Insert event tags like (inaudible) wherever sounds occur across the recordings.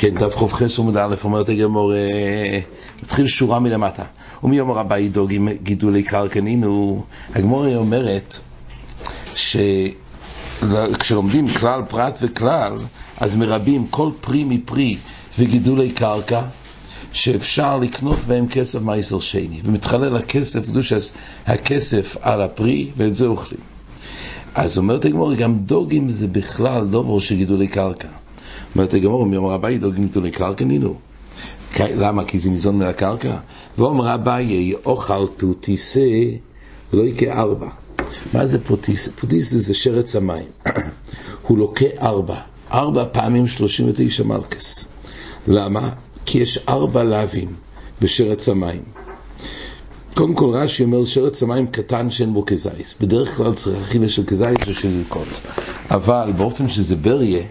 כן, דף ח"ח עמוד א', אומרת הגמור, מתחיל שורה מלמטה. ומי אומר ידוג עם גידולי קרקנינו? הגמור אומרת שכשלומדים כלל פרט וכלל, אז מרבים כל פרי מפרי וגידולי קרקע, שאפשר לקנות בהם כסף מייסר שני, ומתחלל הכסף, קדוש הכסף על הפרי, ואת זה אוכלים. אז אומרת הגמור, גם דוגים זה בכלל דובר של גידולי קרקע. אומרת הגמור, אומר אביי דוגים גידולי קרקע נינו. למה? כי זה ניזון מהקרקע? ואומר אביי, אוכל פוטיסה לא יקה ארבע. מה זה פוטיסה? פוטיסה זה שרץ המים. (clears throat) הוא לוקה ארבע. ארבע פעמים שלושים ותשע מלכס. למה? כי יש ארבע לאווים בשרץ המים. קודם כל רש"י אומר שרץ המים קטן שאין בו כזייס. בדרך כלל צריך אכילה של כזייס או של. אבל באופן שזה בריה,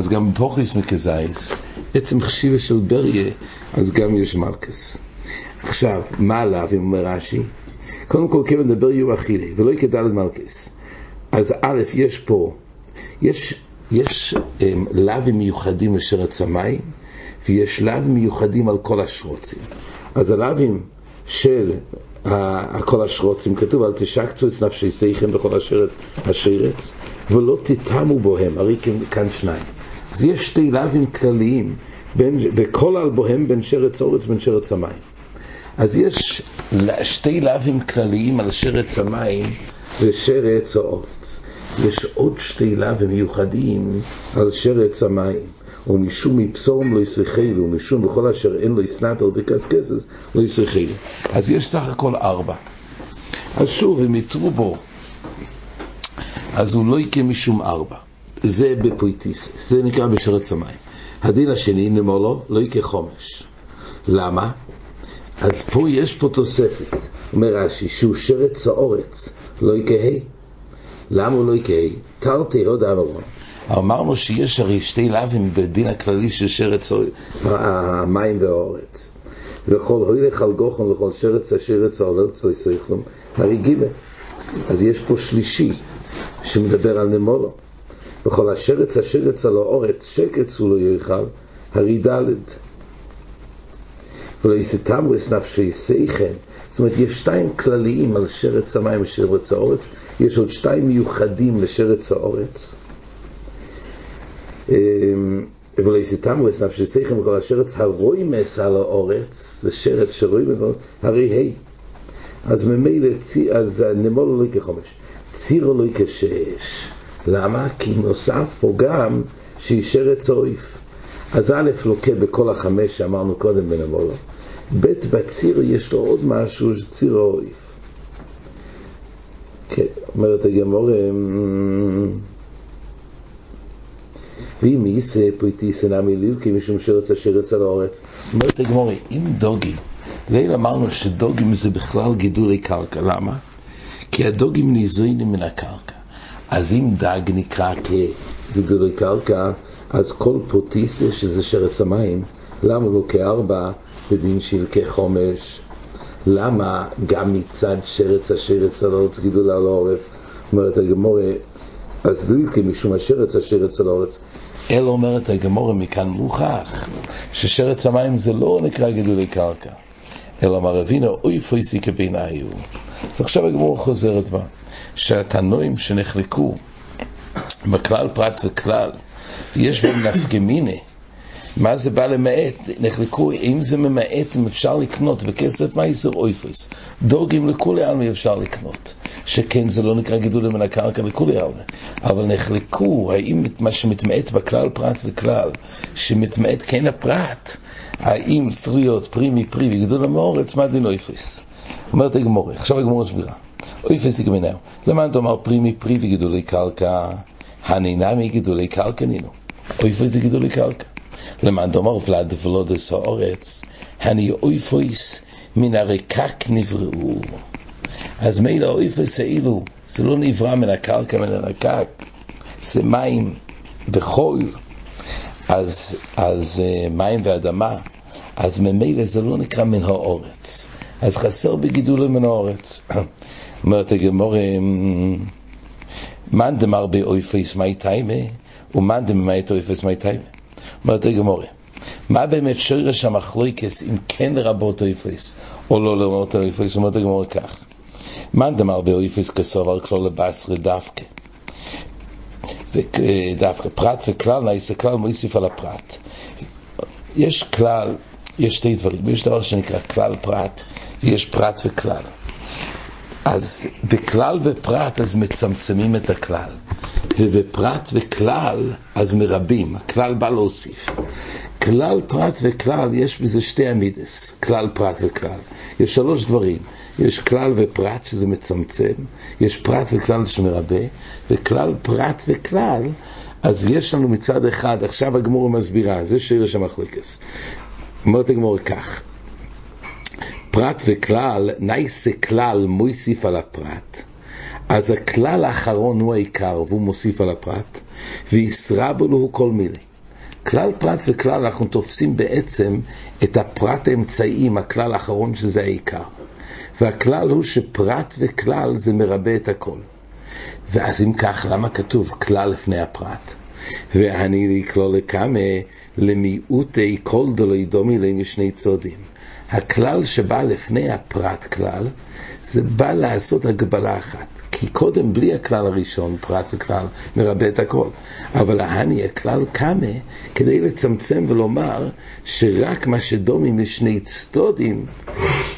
אז גם בפוכיס מכזייס, עצם חשיבה של בריה, אז גם יש מלכס. עכשיו, מה לאווים אומר רש"י? קודם כל כיוון דבר יהיו אכילי, ולא יקדל את מלכס. אז א', יש פה, יש, יש um, לאווים מיוחדים לשרץ המים, ויש לאווים מיוחדים על כל השרוצים. אז הלאווים של כל השרוצים, כתוב על תשקצו את נפשי שיכם בכל השרץ, השרץ, ולא תתמו בוהם, הרי כאן שניים. אז יש שתי לאווים כלליים, בין, וכל על בוהם בין שרץ אורץ בין שרץ המים. אז יש שתי לאווים כלליים על שרץ המים ושרץ האורץ. יש עוד שתי לאווים מיוחדים על שרץ המים. ומשום מפסום לא יסריכלו, ומשום בכל אשר אין לו יסנפל בקסקסס, לא יסריכלו. אז יש סך הכל ארבע. אז שוב, הם יתרו בו, אז הוא לא יקה משום ארבע. זה בפויטיס, זה נקרא בשרץ המים. הדין השני, נמולו, לא יקה חומש. למה? אז פה יש פה תוספת, אומר רש"י, שהוא שרץ האורץ, לא יקה ה'. למה הוא לא יקה ה'? תרתי עוד אברון. אמרנו שיש הרי שתי לאווים בדין הכללי של שרץ המים והאורץ. וכל הולך על גוחון לכל שרץ השרץ האורץ לא יסריכלום, הרי ג' אז יש פה שלישי שמדבר על נמולו. וכל השרץ השרץ על האורץ, שקץ הוא לא יאכל, הרי ד' ולא יסתם נפשי שיכם. זאת אומרת, יש שתיים כלליים על שרץ המים ושרץ האורץ, יש עוד שתיים מיוחדים לשרץ האורץ. ולא יסיתמו את נפשי שיכם וכל השרץ הרוימס על האורץ, זה שרץ שרוימס, הרי ה' אז ממילא, אז נמול לא כחומש, צירו לא כשש. למה? כי נוסף פה גם שהיא שרץ אויף. אז א' לוקה בכל החמש שאמרנו קודם בנמולו. ב' בציר יש לו עוד משהו, ציר האויף. כן, אומרת הגמורה, ואם יישא פריטיס נמי לילקי משום שרץ אשר יצא לאורץ. אומרת הגמורה, אם דוגים, ליל אמרנו שדוגים זה בכלל גידולי קרקע, למה? כי הדוגים ניזונים מן הקרקע. אז אם דג נקרא כגידולי קרקע, אז כל פרוטיסה שזה שרץ המים, למה לא כארבע בדין של כחומש? למה גם מצד שרץ השרץ על הארץ גידול על הארץ? אומרת הגמורה, אז לילקי משום השרץ השרץ על הארץ. אלא אומרת הגמורה מכאן מוכח ששרץ המים זה לא נקרא גידולי קרקע, אלא מר אבינו אוי פויסי כביניו. אז עכשיו הגמורה חוזרת בה, שהתנועים שנחלקו בכלל פרט וכלל, ויש בהם (coughs) נפגמיני, מה זה בא למעט? נחלקו, אם זה ממעט, אם אפשר לקנות בכסף מייסר אויפוס. דוגים לכולי עלמי אפשר לקנות. שכן זה לא נקרא גידול מן הקרקע לכולי עלמי. אבל נחלקו, האם מה שמתמעט בכלל פרט וכלל, שמתמעט כן הפרט, האם צריך להיות פרי מפרי וגידול המאורץ, מה דין אויפוס? אומרת הגמורה, עכשיו הגמורה סבירה. אויפוס יגמנהו. למען תאמר פרי מפרי וגידולי קרקע, הנינה מגידולי קרקע נינו. אויפוס זה גידולי קרקע. למען דומר ולד ולודס האורץ, הני אויפויס מן הרקק נבראו. אז מילא אויפויס האילו, זה לא נברא מן הקרקע, מן הרקק, זה מים וחול, אז, אז מים ואדמה, אז ממילא זה לא נקרא מן האורץ, אז חסר בגידול מן האורץ. אומרת הגמור, מאן דמר באויפויס מי טיימה, ומאן דממית אויפויס מי טיימה. אומרת הגמורה, מה באמת שורש המחלוקס אם כן לרבות אויפס או לא לרבות אויפס? אומרת הגמורה כך, מאן דמר באויפס כסובר כלול לבסרי דווקא ודווקא פרט וכלל נעשה כלל מוסיף על הפרט יש כלל, יש שתי דברים, יש דבר שנקרא כלל פרט ויש פרט וכלל אז בכלל ופרט אז מצמצמים את הכלל. ובפרט וכלל אז מרבים, הכלל בא להוסיף. כלל פרט וכלל יש בזה שתי אמידס, כלל פרט וכלל. יש שלוש דברים, יש כלל ופרט שזה מצמצם, יש פרט וכלל שמרבה. וכלל פרט וכלל אז יש לנו מצד אחד, עכשיו הגמור מסבירה, זה שיר המחלקס אומרת הגמור כך פרט וכלל, נייסה כלל מוסיף על הפרט, אז הכלל האחרון הוא העיקר והוא מוסיף על הפרט, וישרבו לו כל מילי. כלל פרט וכלל אנחנו תופסים בעצם את הפרט האמצעי הכלל האחרון שזה העיקר. והכלל הוא שפרט וכלל זה מרבה את הכל. ואז אם כך, למה כתוב כלל לפני הפרט? ואני לקלול לכמה למיעוטי כל דולי דומי להם שני צודים. הכלל שבא לפני הפרט כלל, זה בא לעשות הגבלה אחת. כי קודם, בלי הכלל הראשון, פרט וכלל, מרבה את הכל. אבל ההני, הכלל קמה כדי לצמצם ולומר שרק מה שדומים לשני צדודים,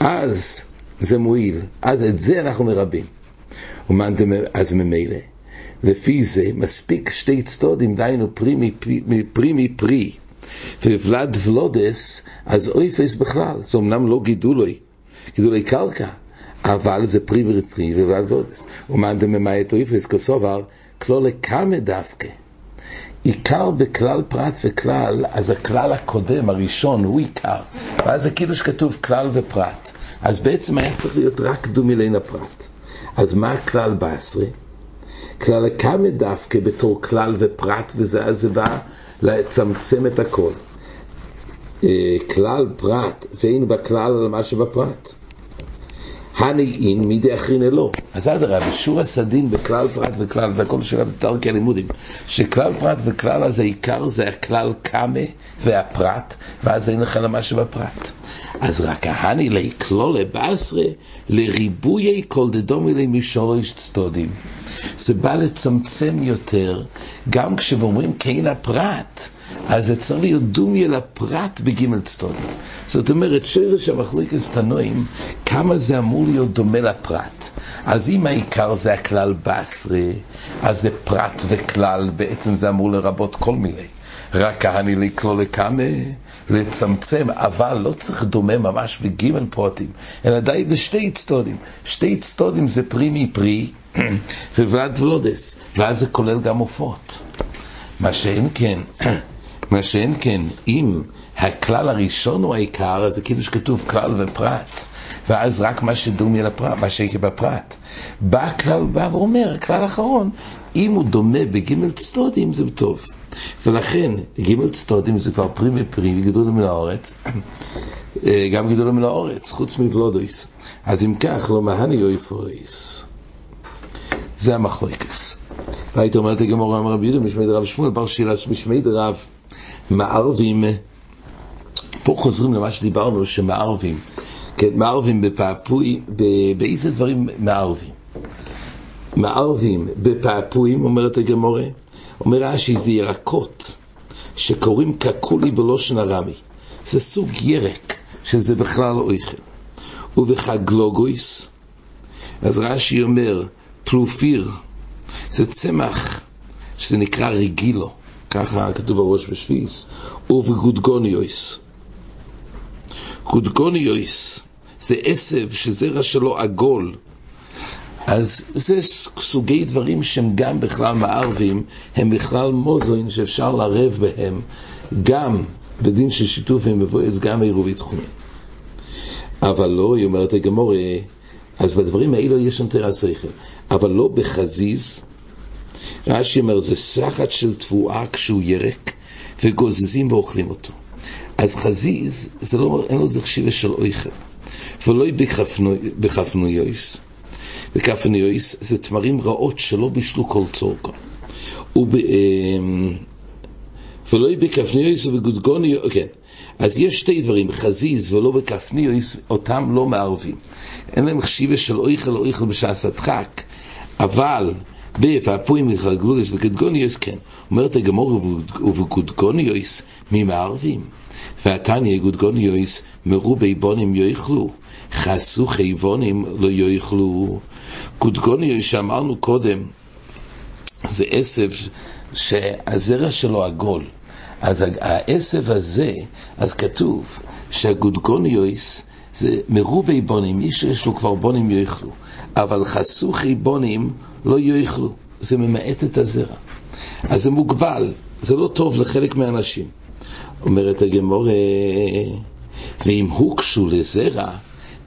אז זה מועיל. אז את זה אנחנו מרבים. אז ממילא, לפי זה מספיק שתי צדודים, דהיינו פרי מפרי, מפרי וולד ולודס, אז אויפס בכלל, זה אמנם לא גידולוי, גידולי קרקע, אבל זה פרי ופרי וולד ולודס. ומאן דממאית אויפס כסובר, כלולה קמא דווקא. עיקר בכלל פרט וכלל, אז הכלל הקודם, הראשון, הוא עיקר. ואז זה כאילו שכתוב כלל ופרט. אז בעצם היה צריך להיות רק דומילין הפרט. אז מה הכלל בעשרה? כלל הקמא דווקא בתור כלל ופרט, וזה אז זה בא לצמצם את הכל. אה, כלל פרט, ואין בכלל על מה שבפרט. הנעין מידי אחרין אלו. אז אדרבה, שור הסדין בכלל פרט וכלל, זה הכל של תרקי הלימודים, שכלל פרט וכלל, אז העיקר זה הכלל קמה והפרט, ואז אין לך למה שבפרט. אז רק ההני לכלולה בעשרה, לריבויי כל דדומי למשורש צדודים. זה בא לצמצם יותר, גם כשאומרים כן הפרט, אז זה צריך להיות דומיה לפרט בגימל צדודים. זאת אומרת, שרש המחליקס תנועים, כמה זה אמור להיות דומה לפרט. אז אם העיקר זה הכלל בעשרה, אז זה פרט וכלל, בעצם זה אמור לרבות כל מיני. רק כהני לקלול לקמה, לצמצם, אבל לא צריך דומה ממש בגימל פרוטים, אלא די בשתי צדודים. שתי צדודים זה פרי מפרי (clears throat) וולד ולודס, ואז זה כולל גם עופות. מה שאין כן, (clears throat) מה שאין כן, אם הכלל הראשון הוא העיקר, אז זה כאילו שכתוב כלל ופרט, ואז רק מה שדומי לפרט, מה שיהיה בפרט. בא הכלל, בא ואומר, הכלל האחרון, אם הוא דומה בגימל צדודים זה טוב. ולכן, גימל צדודים זה כבר פרי מפרי וגידול מן האורץ, אה, גם גידול מן האורץ, חוץ מבלודויס. אז אם כך, לא מהני אויפויס. זה המחלוקס. והיית אומרת לגמור אמר רבי יהודה משמי דרב שמואל בר שירס משמי דרב מערבים פה חוזרים למה שדיברנו שמערבים כן, מערבים בפעפוי באיזה דברים מערבים מערבים בפעפויים אומרת הגמורה אומר רש"י זה ירקות שקוראים קקולי בלושן ארמי זה סוג ירק שזה בכלל לא אוכל ובחגלוגויס אז רש"י אומר פלופיר זה צמח שזה נקרא רגילו, ככה כתוב בראש בשביס, ובגודגוניוס. גודגוניוס זה עשב שזרע שלו עגול. אז זה סוגי דברים שהם גם בכלל מערבים, הם בכלל מוזוין שאפשר לערב בהם, גם בדין של שיתוף עם מבואס, גם עירובי תחומי. אבל לא, היא אומרת הגמורה, אז בדברים האלו יש שם תרע שכל, אבל לא בחזיז. רש"י אומר, זה סחת של תבואה כשהוא ירק, וגוזזים ואוכלים אותו. אז חזיז, זה לא, אין לו זכשיבה של אויכל. ולא בחפנויויס. בכפנויויס זה תמרים רעות שלא בישלו כל צורכו. ולא בכפניוס ובגודגוניוס, כן. אז יש שתי דברים, חזיז ולא בכפניוס, אותם לא מערבים. אין להם חשיבה של אויכל אויכל בשעס הדחק, אבל בפעפועים מחגלוליס וגודגוניוס כן. אומרת הגמור ובגודגוניוס מי מערבים? והתניא גודגוניוס מרובי בונים יאכלו, חסוכי בונים לא יאכלו. גודגוניוס שאמרנו קודם, זה עשב שהזרע שלו עגול. אז העשב הזה, אז כתוב שהגודגוניוס זה מרובי בונים, מי שיש לו כבר בונים יאכלו, אבל חסוכי בונים לא יאכלו, זה ממעט את הזרע. אז זה מוגבל, זה לא טוב לחלק מהאנשים. אומרת הגמורה, ואם הוקשו לזרע,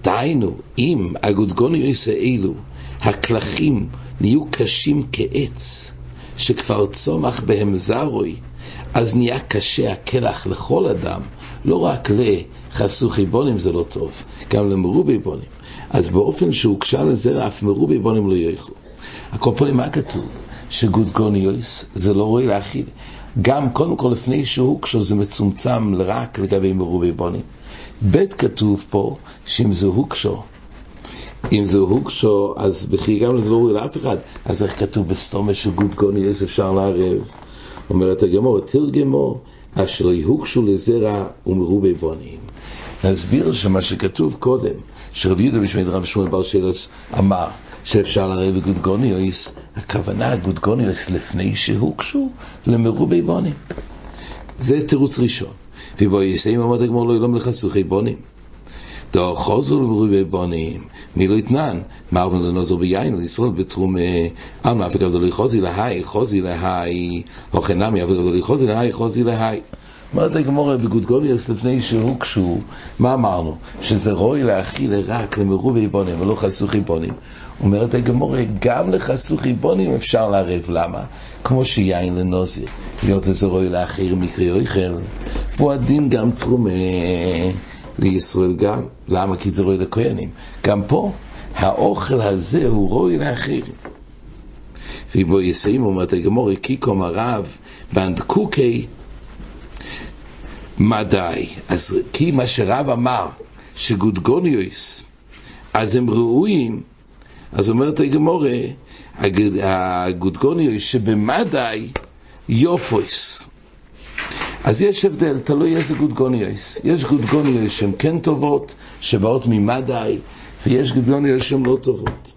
דהיינו, אם הגודגוניוס האלו, הקלחים נהיו קשים כעץ, שכבר צומח בהם זרוי, אז נהיה קשה הקלח לכל אדם, לא רק לחסוכי בונים זה לא טוב, גם למרובי בונים. אז באופן שהוגשה לזרע, אף מרובי בונים לא יאכלו. הקופונים, מה כתוב? שגודגוניוס זה לא רואה להכיל. גם, קודם כל, לפני שהוגשו זה מצומצם רק לגבי מרובי בונים. ב' כתוב פה שאם זה הוגשו, אם זה הוגשו, אז בכי גם זה לא ראוי לאף אחד. אז איך כתוב בסתומה שגודגוניוס אפשר לערב? אומרת הגמור, תרגמו, אשר יהוגשו לזרע ומרובי בונים. נסביר שמה שכתוב קודם, שרבי יהודה בשמי רב שמואל בר שלוס אמר שאפשר לערב בגודגוניוס, הכוונה גודגוניוס לפני שהוגשו למרובי בונים. זה תירוץ ראשון. ובו יסיים אמרת הגמור לא ילום לך סוכי בונים. דו חוזר למרובי בונים, מי לא יתנן? מערבן לנוזר ביין, לישראל בתרום עלמא, אף אגב לא חוזי להי, חוזי להי, אוכן נמי, אף אגב לא חוזי להי, חוזי להי. אומרת הגמורה בגודגוניוס לפני שהוקשו, מה אמרנו? שזה רוי להכיל רק למרובי בונים ולא חסוכי בונים. אומרת הגמורה, גם לחסוכי בונים אפשר לערב, למה? כמו שיין לנוזיר, להיות זה רוי להכיל מקרי אוכל, והוא הדין גם תרומה לישראל גם. למה? כי זה רוי לכהנים. גם פה, האוכל הזה הוא רוי לאחרים. ובו יסיים אומרת הגמורה, קיקום הרב באנדקוקי מדי. אז כי מה שרב אמר, שגודגוניוס, אז הם ראויים, אז אומרת הגמורה, הגודגוניוס שבמדי יופויס. אז יש הבדל, תלוי איזה גודגוניוס. יש גודגוניוס שהן כן טובות, שבאות ממדי, ויש גודגוניוס שהן לא טובות.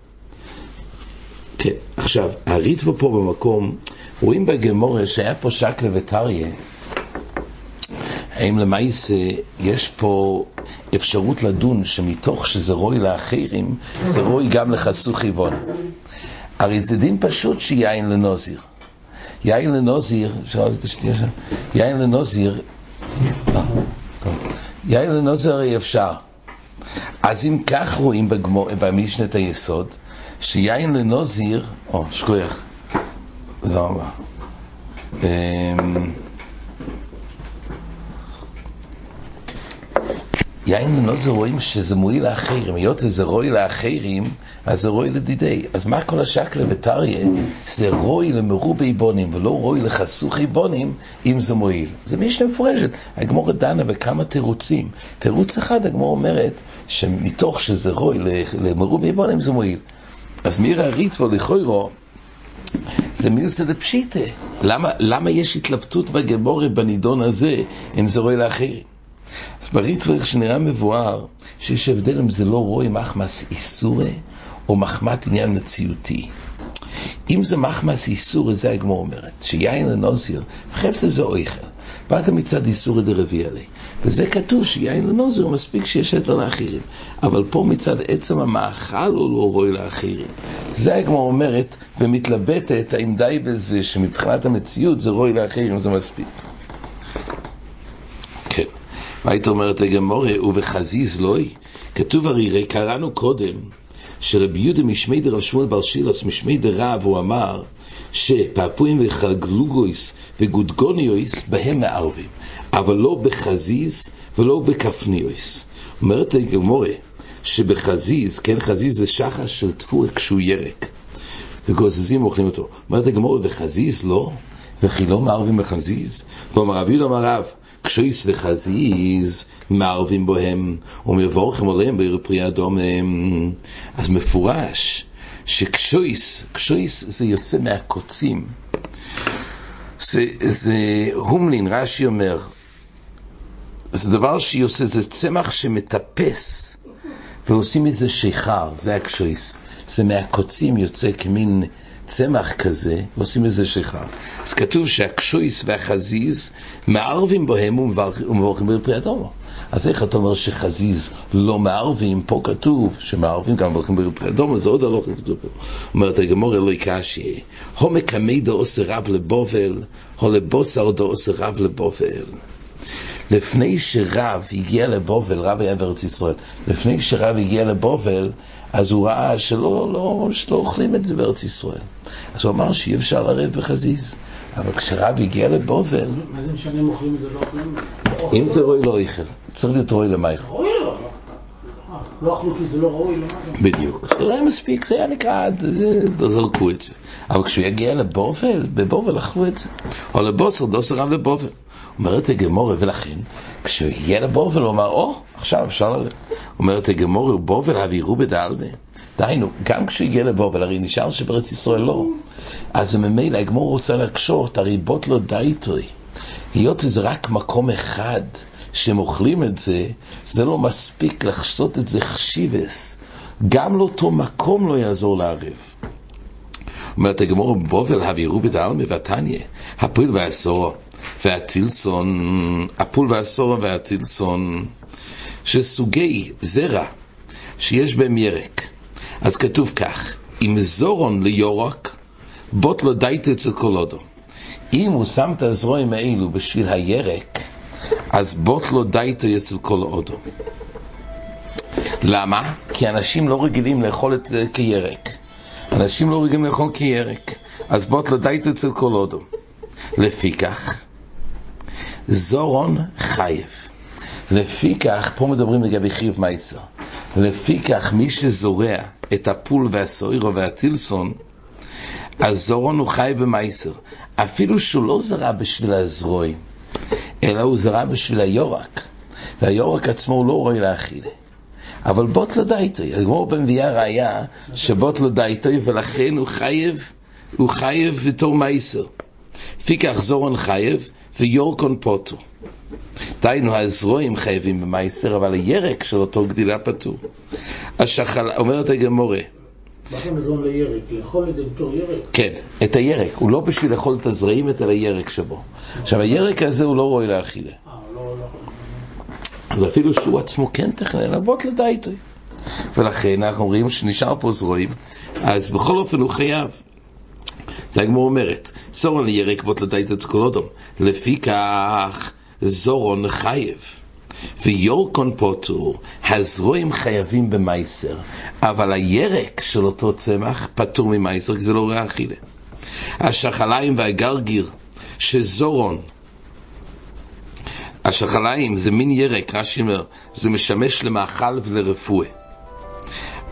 כן, עכשיו, הריטבו פה במקום, רואים בגמורה שהיה פה שקלה וטריה, האם למעשה יש פה אפשרות לדון שמתוך שזה רוי לאחרים, זה רוי גם לחסוך חיוון. הרי זה דין פשוט שיין לנוזיר. יין לנוזיר, יין לנוזיר, אה, יין לנוזיר הרי אפשר. אז אם כך רואים במשנת היסוד, שיין לנוזיר, או, שכוח, תודה רבה. יין לנוזר רואים שזה מועיל לאחרים, היות וזה רוי לאחרים, אז זה רוי לדידי. אז מה כל השקלה וטריה? זה רוי למרובי בונים ולא רוי לחסוכי בונים, אם זה מועיל. זה משנה מפורשת. הגמור דנה בכמה תירוצים. תירוץ אחד, הגמור אומרת, שמתוך שזה רוי למרובי בונים זה מועיל. אז מירה ריטבו לכוירו, זה מילסא דפשיטה. למה, למה יש התלבטות בגמורה בנידון הזה, אם זה רוי לאחרים? אז בריטווח שנראה מבואר שיש הבדל אם זה לא רואי מחמס איסורי או מחמת עניין מציאותי. אם זה מחמס איסורי, זה הגמור אומרת, שיין לנוזיר, חפצה זה אויכל. באת מצד איסורי דרבי עלי. וזה כתוב שיין לנוזיר מספיק שיש היתר לאחרים. אבל פה מצד עצם המאכל הוא לא רואי לאחרים. זה הגמור אומרת ומתלבטת האם די בזה שמבחינת המציאות זה רואי לאחרים, זה מספיק. והיית אומרת הגמורה, ובחזיז לוי, כתוב הרי, קראנו קודם, שרבי יהודה משמי דרב שמואל בר שילס, משמי דרב, הוא אמר, שפעפועים וחגלוגויס וגודגוניויס בהם מערבים, אבל לא בחזיז ולא בכפניויס. אומרת הגמורה, שבחזיז, כן, חזיז זה שחש של תפוח כשהוא ירק, וגוזזים ואוכלים אותו. אומרת הגמורה, וחזיז לא, וכי לא מערבים בחזיז? ואומר רבי יהודה אמר רב, קשויס וחזיז מערבים בוהם ומבורכם עליהם בעיר פרי אדום אז מפורש שקשויס, קשויס זה יוצא מהקוצים. זה, זה הומלין, רש"י אומר זה דבר עושה, זה צמח שמטפס ועושים מזה שיכר, זה הקשויס זה מהקוצים יוצא כמין צמח כזה, ועושים מזה שיכר. אז כתוב שהקשויס והחזיז מערבים בהם ומברכים בפרי אדומו. אז איך אתה אומר שחזיז לא מערבים? פה כתוב שמערבים גם מברכים בפרי אדומו, זה עוד הלוך כתוב פה. אומרת הגמור אלוהי קשי, הומק המידו עושה רב לבובל, או לבוסר דו עושה רב לבובל. לפני שרב הגיע לבובל, רב היה בארץ ישראל, לפני שרב הגיע לבובל, אז הוא ראה שלא לא, שלא אוכלים את זה בארץ ישראל. אז הוא אמר שאי אפשר לערב בחזיז. אבל כשרב הגיע לבובל... מה זה משנה אם אוכלים את זה לא אוכלים? אם זה רואי לא איכל, צריך להיות רואי למייכל. ראוי לא. לא אכלו כי זה לא ראוי, למה? בדיוק. זה לא היה מספיק, זה היה נקרא, זרקו את זה. אבל כשהוא יגיע לבובל, בבובל אכלו את זה. או לבוסר, דוסר רב לבובל. אומרת הגמורה, ולכן, הגיע לבובל, הוא אמר, או, עכשיו אפשר. אומרת הגמורה, בובל הבירו בדלמה. דהיינו, גם כשהוא הגיע לבובל, הרי נשאר שבארץ ישראל לא. אז ממילא הגמור רוצה להקשות, הרי בוט לא די טוי. היות שזה רק מקום אחד שהם אוכלים את זה, זה לא מספיק לחשות את זה חשיבס. גם לאותו מקום לא יעזור לערב. אומרת הגמור בובל הבירו בדלמה ותניא, הפריל והעשור. והטילסון, הפול והסורה והטילסון, שסוגי זרע שיש בהם ירק. אז כתוב כך, אם זורון ליורק, בוטלו דייתו אצל כל אודום. אם הוא שם את הזרועים האלו בשביל הירק, אז בוטלו דייתו אצל כל אודום. למה? כי אנשים לא רגילים לאכול את זה כירק. אנשים לא רגילים לאכול כירק, אז בוטלו דייתו אצל כל אודום. לפיכך, זורון חייב. לפיכך, פה מדברים לגבי חיוב מייסר. לפיכך, מי שזורע את הפול והסוירו והטילסון, אז זורון הוא חי במייסר. אפילו שהוא לא זרע בשביל הזרועים, אלא הוא זרע בשביל היורק. והיורק עצמו הוא לא רואה לאכילה. אבל בוט לא דייטוי, הגמור במביאה ראיה שבוט לא דייטוי ולכן הוא חייב, הוא חייב בתור מייסר. לפי כך זורון חייב, ויורקון פוטו. דהיינו, הזרועים חייבים במייסר, אבל הירק של אותו גדילה פטור. השחלה, אומרת הגמורה. כן, את הירק. הוא לא בשביל לאכול את הזרעים, את הירק שבו. עכשיו, הירק הזה הוא לא רואה לאכילה. אה, לא, לא. אז אפילו שהוא עצמו כן תכנן, אבות לדייטוי. ולכן אנחנו רואים שנשאר פה זרועים, אז בכל אופן הוא חייב. זה הגמור אומרת, זורון לירק בוט לדייט את קולודום. לפי כך זורון חייב. ויורקון פוטור, הזרועים חייבים במייסר, אבל הירק של אותו צמח פטור ממייסר, כי זה לא ריח אכילה. השחליים והגרגיר שזורון, השחליים זה מין ירק, רש"י אומר, זה משמש למאכל ולרפואה.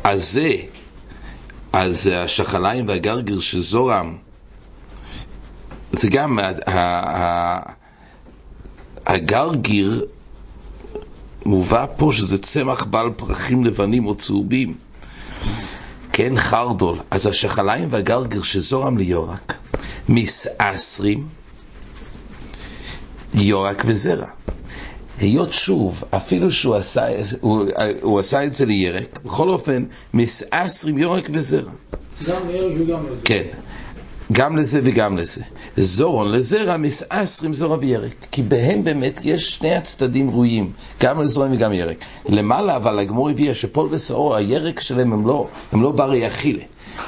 אז זה, אז השחליים והגרגיר שזורם, זה גם הגרגיר מובא פה שזה צמח בעל פרחים לבנים או צהובים. כן, חרדול. אז השחליים והגרגר שזורם ליורק, מסעשרים, יורק וזרע. היות שוב, אפילו שהוא עשה, הוא, הוא עשה את זה לירק, בכל אופן, מסעשרים יורק וזרע. גם לירק וגם לזה. כן, גם לזה וגם לזה. זורון לזרע מסעשרים זרע וירק, כי בהם באמת יש שני הצדדים ראויים, גם לזורם וגם ירק. למעלה אבל הגמור הביאה שפול ושאור, הירק שלהם הם לא, הם לא ברי אכילה.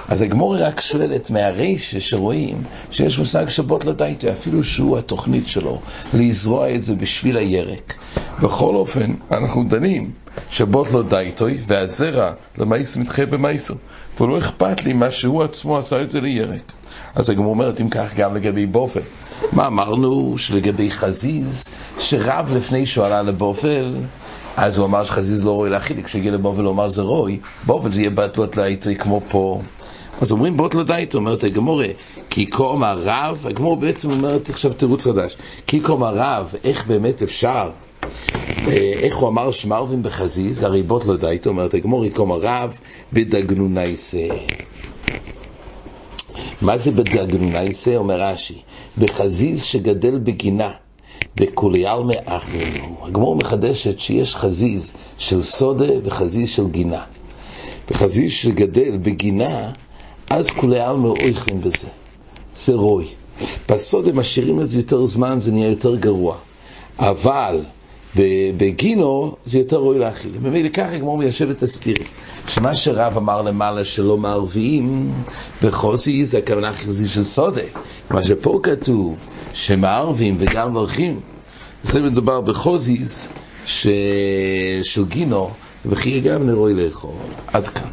אז הגמור רק שואלת מהרישה שרואים שיש מושג שבוט לדייטו, אפילו שהוא התוכנית שלו, לזרוע את זה בשביל הירק. בכל אופן, אנחנו דנים שבוט לא דייטוי, והזרע למאיס מתחייב במאיסו. ולא אכפת לי מה שהוא עצמו עשה את זה לירק. אז הגמור אומרת, אם כך, גם לגבי בופל. מה אמרנו? שלגבי חזיז, שרב לפני שהוא עלה לבופל, אז הוא אמר שחזיז לא רואי להכיל, כשהגיע לבופל הוא אמר זה רואי, בופל זה יהיה בטלות לעיתוי כמו פה. אז אומרים בוט לדייט, אומרת הגמורה, כי קום הרב, הגמור בעצם אומרת עכשיו תירוץ חדש, כי קום הרב, איך באמת אפשר, איך הוא אמר שמרווים בחזיז, הרי בוט לדייט, אומרת הגמור, קום הרב, בדגנונייסה. מה זה בדגנונייסה? אומר רש"י, בחזיז שגדל בגינה. דכולי עלמא אחרינו. הגמור מחדשת שיש חזיז של סודה וחזיז של גינה. בחזיז שגדל בגינה, אז כולי עלמא אויכים בזה. זה רוי. בסודה משאירים את זה יותר זמן, זה נהיה יותר גרוע. אבל בגינו זה יותר רוי להכיל. ממילא ככה הגמור מיישב את הסתירים. שמה שרב אמר למעלה שלא מערבים בחוזי זה הכוונה חזי של סודה. מה שפה כתוב שמערבים וגם מברכים זה מדובר בחוזיז ש... של גינו וכי גם נרוי לאכול. עד כאן.